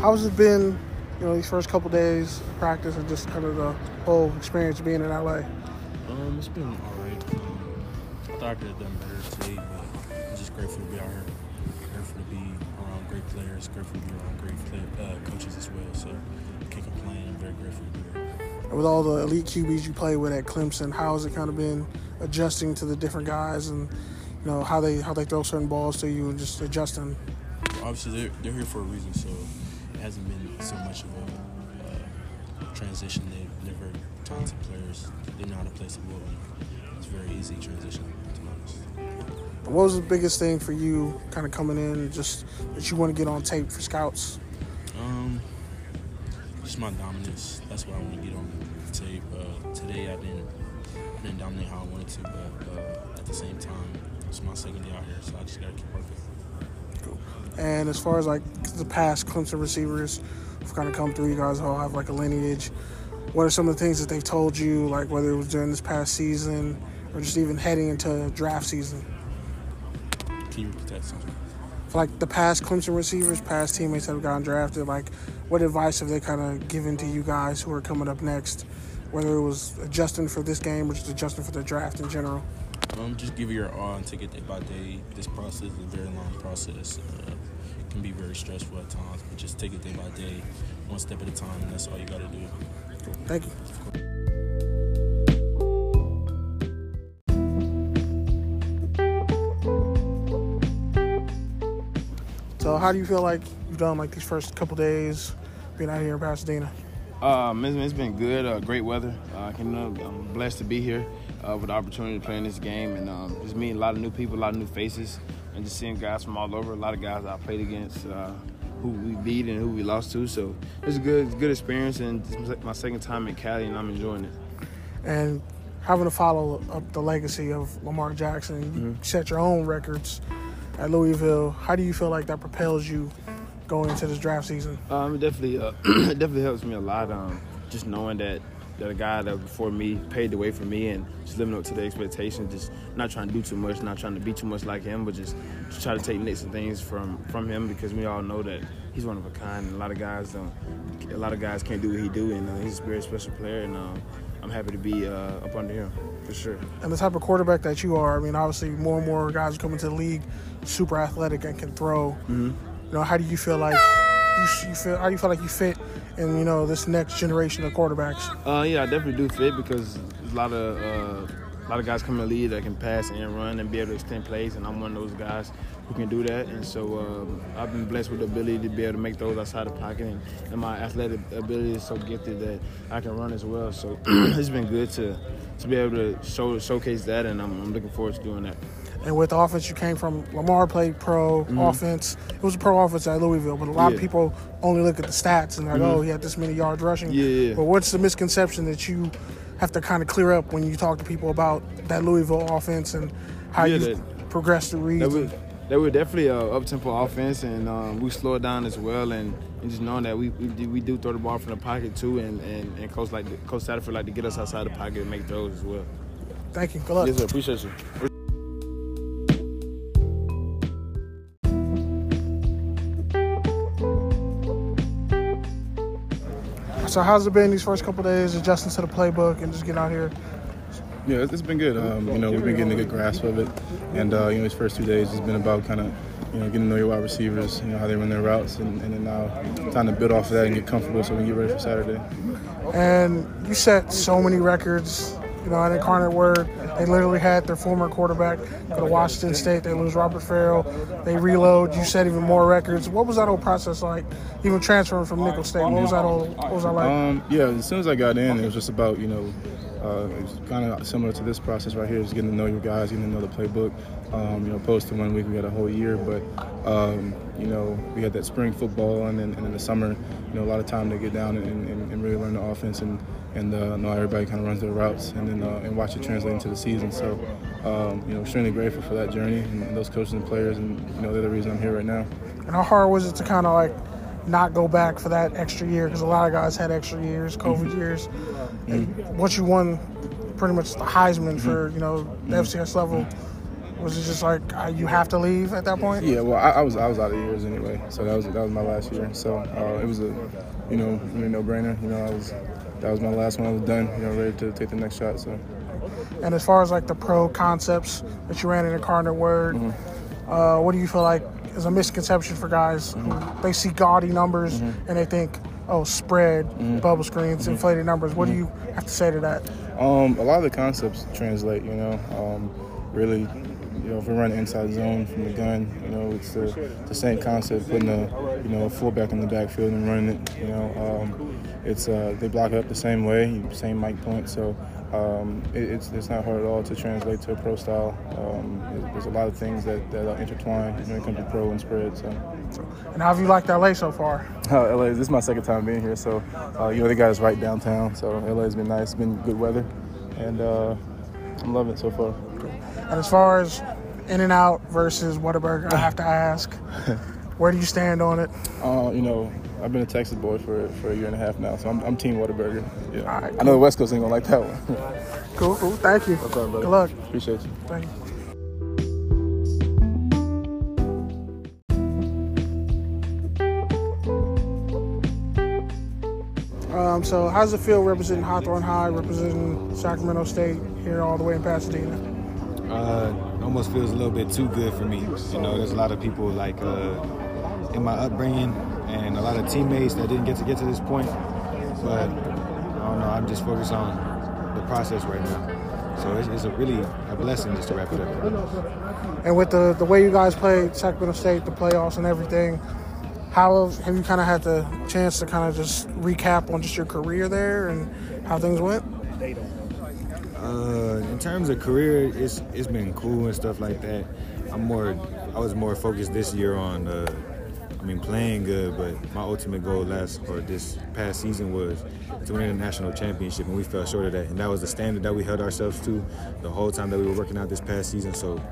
how's it been, you know, these first couple days of practice and just kind of the whole experience being in LA? Um, it's been all right. Um, I thought I could have done better today, but I'm just grateful to be out here. Grateful to be around great players. Grateful to be around great play, uh, coaches as well. So I can't complain. I'm very grateful to be here. with all the elite QBs you play with at Clemson, how has it kind of been adjusting to the different guys and you know how they how they throw certain balls to you and just adjusting? Obviously, they're, they're here for a reason, so hasn't been so much of a uh, transition. They, they're very talented players. They know how to play the ball. It's a very easy transition, to be honest. What was the biggest thing for you kind of coming in just that you want to get on tape for scouts? Um, just my dominance. That's what I want to get on tape. Uh, today I didn't I didn't dominate how I wanted to, but uh, at the same time, it's my second day out here, so I just gotta keep working. And as far as like the past Clemson receivers have kind of come through, you guys all have like a lineage. What are some of the things that they've told you, like whether it was during this past season or just even heading into draft season? Can you repeat that something? For like the past Clemson receivers, past teammates that have gotten drafted, like what advice have they kind of given to you guys who are coming up next? Whether it was adjusting for this game or just adjusting for the draft in general. Um, just give it your all and take it day by day. This process is a very long process. Uh, it can be very stressful at times, but just take it day by day, one step at a time, and that's all you gotta do. Thank you. So, how do you feel like you've done like these first couple days being out here in Pasadena? Um, it's, it's been good. Uh, great weather. Uh, can, uh, I'm blessed to be here uh, with the opportunity to play in this game and um, just meeting a lot of new people, a lot of new faces, and just seeing guys from all over. A lot of guys I played against, uh, who we beat and who we lost to. So it's a good, it's a good experience, and my second time in Cali, and I'm enjoying it. And having to follow up the legacy of Lamar Jackson, you set your own records at Louisville. How do you feel like that propels you going into this draft season? Um, it definitely, uh, it definitely helps me a lot. Um, just knowing that that a guy that before me paved the way for me, and just living up to the expectations. Just not trying to do too much, not trying to be too much like him, but just, just try to take nicks and things from from him because we all know that he's one of a kind. And a lot of guys don't. A lot of guys can't do what he do, and uh, he's a very special player. And um, I'm happy to be uh, up under him for sure. And the type of quarterback that you are, I mean, obviously, more and more guys are coming to the league, super athletic and can throw. You know, how do you feel like you, you feel? How do you feel like you fit in you know this next generation of quarterbacks? Uh, yeah, I definitely do fit because there's a lot of uh, a lot of guys come in the league that can pass and run and be able to extend plays, and I'm one of those guys who can do that. And so um, I've been blessed with the ability to be able to make those outside the pocket, and, and my athletic ability is so gifted that I can run as well. So it's been good to to be able to show showcase that, and I'm, I'm looking forward to doing that. And with the offense, you came from Lamar played pro mm-hmm. offense. It was a pro offense at Louisville, but a lot of people only look at the stats and like, mm-hmm. oh, he had this many yards rushing. Yeah, yeah. But what's the misconception that you have to kind of clear up when you talk to people about that Louisville offense and how Yeah, you progressed the reads? That was, that was definitely uh, a up tempo offense, and um, we slowed down as well. And, and just knowing that we, we do, we do throw the ball from the pocket too, and, and, and coach like Coach Satterfield like to get us outside the pocket and make throws as well. Thank you. Good luck. Yes, sir. Appreciate you. So how's it been these first couple days adjusting to the playbook and just getting out here? Yeah, it's, it's been good. Um, you know, we've been getting a good grasp of it, and uh, you know, these first two days has been about kind of, you know, getting to know your wide receivers, you know, how they run their routes, and, and then now time to build off of that and get comfortable so we can get ready for Saturday. And you set so many records. You know, at Incarnate Word, they literally had their former quarterback go to Washington State. They lose Robert Farrell. They reload. You set even more records. What was that whole process like? Even transferring from Nicholls State. What was that all? What was that like? Um, yeah, as soon as I got in, it was just about you know, uh, it was kind of similar to this process right here, just getting to know your guys, getting to know the playbook. Um, you know, opposed to one week we had a whole year, but um, you know, we had that spring football, and then and in the summer, you know, a lot of time to get down and, and, and really learn the offense and and uh, know everybody kind of runs their routes, and then uh, and watch it translate into the season. So, um, you know, extremely grateful for that journey and, and those coaches and players, and you know, they're the reason I'm here right now. And how hard was it to kind of like not go back for that extra year? Because a lot of guys had extra years, COVID years. And once you won pretty much the Heisman for you know the FCS level, Was it just like uh, you have to leave at that point? Yeah, well, I, I, was I was out of years anyway, so that was that was my last year. So uh, it was a, you know, really no brainer. You know, I was that was my last one. I was done. You know, ready to take the next shot. So. And as far as like the pro concepts that you ran in the Incarnate Word, mm-hmm. uh, what do you feel like is a misconception for guys mm-hmm. they see gaudy numbers mm-hmm. and they think, oh, spread, mm-hmm. bubble screens, mm-hmm. inflated numbers. What do you have to say to that? Um, a lot of the concepts translate. You know, um, really you know, if we run inside zone from the gun, you know, it's the, the same concept, putting a, you know, a fullback in the backfield and running it. You know, um, it's uh, they block it up the same way, same mic point. So um, it, it's it's not hard at all to translate to a pro style. Um, there's a lot of things that, that are intertwined when it comes to pro and spread. So. And how have you liked LA so far? Uh, LA, this is my second time being here, so uh, you know they got us right downtown. So LA's been nice, been good weather, and uh, I'm loving it so far. And as far as In-N-Out versus Whataburger, I have to ask, where do you stand on it? Uh, you know, I've been a Texas boy for, for a year and a half now, so I'm, I'm Team Whataburger. Yeah. cool. I know the West Coast ain't gonna like that one. cool, cool. Thank you. No problem, brother. Good luck. Appreciate you. Thank you. Um, so, how does it feel representing Hawthorne High, representing Sacramento State here all the way in Pasadena? Uh, almost feels a little bit too good for me. You know, there's a lot of people like uh, in my upbringing and a lot of teammates that didn't get to get to this point. But I don't know. I'm just focused on the process right now. So it's, it's a really a blessing just to wrap it up. And with the the way you guys played Sacramento State, the playoffs and everything, how have, have you kind of had the chance to kind of just recap on just your career there and how things went? Uh, in terms of career, it's it's been cool and stuff like that. I'm more, I was more focused this year on, uh, I mean, playing good. But my ultimate goal last or this past season was to win a national championship, and we fell short of that. And that was the standard that we held ourselves to the whole time that we were working out this past season. So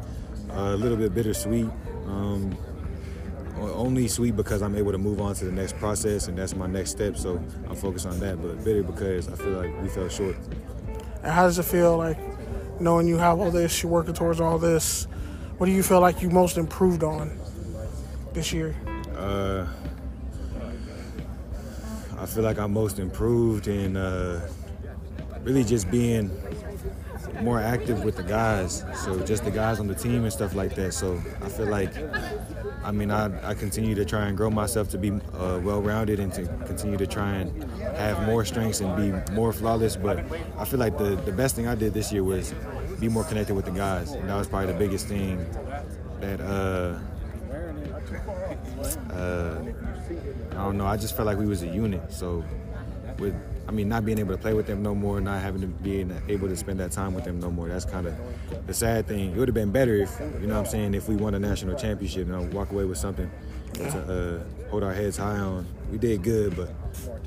uh, a little bit bittersweet. Um, only sweet because I'm able to move on to the next process, and that's my next step. So I'm focused on that. But bitter because I feel like we fell short. And how does it feel like knowing you have all this, you're working towards all this? What do you feel like you most improved on this year? Uh, I feel like I'm most improved in uh, really just being more active with the guys. So just the guys on the team and stuff like that. So I feel like I mean, I, I continue to try and grow myself to be uh, well-rounded and to continue to try and have more strengths and be more flawless. But I feel like the, the best thing I did this year was be more connected with the guys, and that was probably the biggest thing that uh, uh, I don't know. I just felt like we was a unit. So with I mean, not being able to play with them no more, not having to be able to spend that time with them no more. That's kind of the sad thing. It would have been better if, you know what I'm saying, if we won a national championship and I walk away with something to uh, hold our heads high on. We did good, but.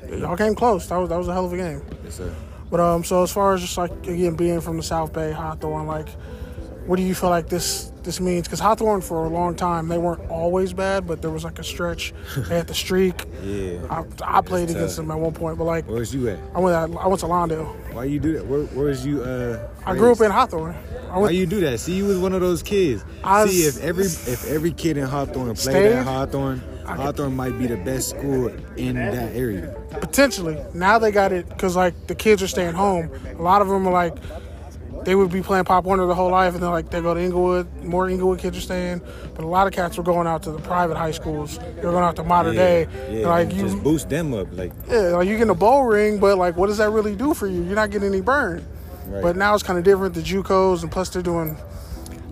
Y'all came close. That was, that was a hell of a game. Yes, sir. But um, so as far as just like, again, being from the South Bay, Hawthorne, like, what do you feel like this this means? Because Hawthorne for a long time they weren't always bad, but there was like a stretch. they had the streak. Yeah. I, I played against them at one point, but like. Where was you at? I went. At, I went to Lawndale. Why you do that? Where, where was you? Uh, I grew up in Hawthorne. Why you do that? See, you was one of those kids. I See, if every if every kid in Hawthorne played stayed, at Hawthorne, Hawthorne might be the best school in that area. Potentially. Now they got it because like the kids are staying home. A lot of them are like they would be playing Pop Warner the whole life, and then like they go to Inglewood. More Inglewood kids are staying, but a lot of cats were going out to the private high schools. They're going out to Mater yeah, Dei. Yeah, like you just boost them up, like yeah, like you get a bowl ring, but like what does that really do for you? You're not getting any burn. Right. But now it's kind of different. The JUCOs, and plus they're doing,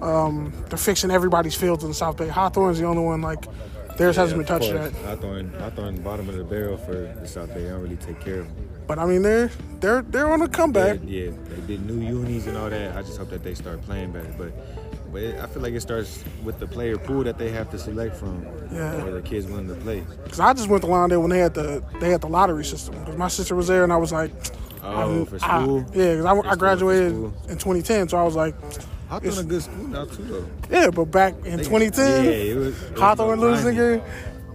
um, they're fixing everybody's fields in the South Bay. Hawthorne's the only one like theirs yeah, hasn't been touched yet. Hawthorne, Hawthorne, bottom of the barrel for the South Bay. I don't really take care of them. But I mean, they're they're they're on a comeback. Yeah, yeah, they did new unis and all that. I just hope that they start playing better. But but it, I feel like it starts with the player pool that they have to select from. Yeah. Or the kids willing to play. Because I just went to Lawndale when they had the they had the lottery system. Because my sister was there, and I was like, oh, for school. I, yeah, because I, I, graduated in 2010, so I was like. Hawthorne a good school now too, though. Yeah, but back in they, 2010, yeah, it was, it Hawthorne losing It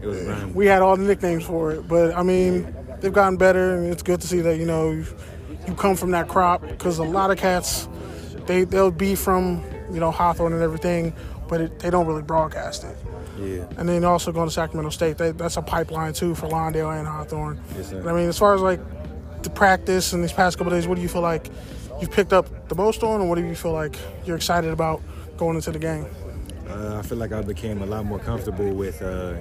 was We had all the nicknames for it, but I mean, they've gotten better, and it's good to see that you know you come from that crop because a lot of cats they they'll be from you know, Hawthorne and everything, but it, they don't really broadcast it. Yeah. And then also going to Sacramento State, they, that's a pipeline too for Lawndale and Hawthorne. Yes, sir. I mean, as far as like the practice and these past couple days, what do you feel like you've picked up the most on, and what do you feel like you're excited about going into the game? Uh, I feel like I became a lot more comfortable with uh,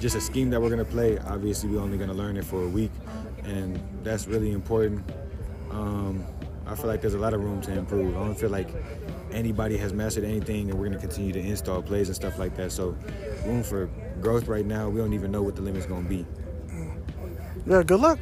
just a scheme that we're going to play. Obviously, we're only going to learn it for a week, and that's really important. Um, I feel like there's a lot of room to improve. I don't feel like anybody has mastered anything, and we're going to continue to install plays and stuff like that. So, room for growth right now. We don't even know what the limit's going to be. Yeah, good luck.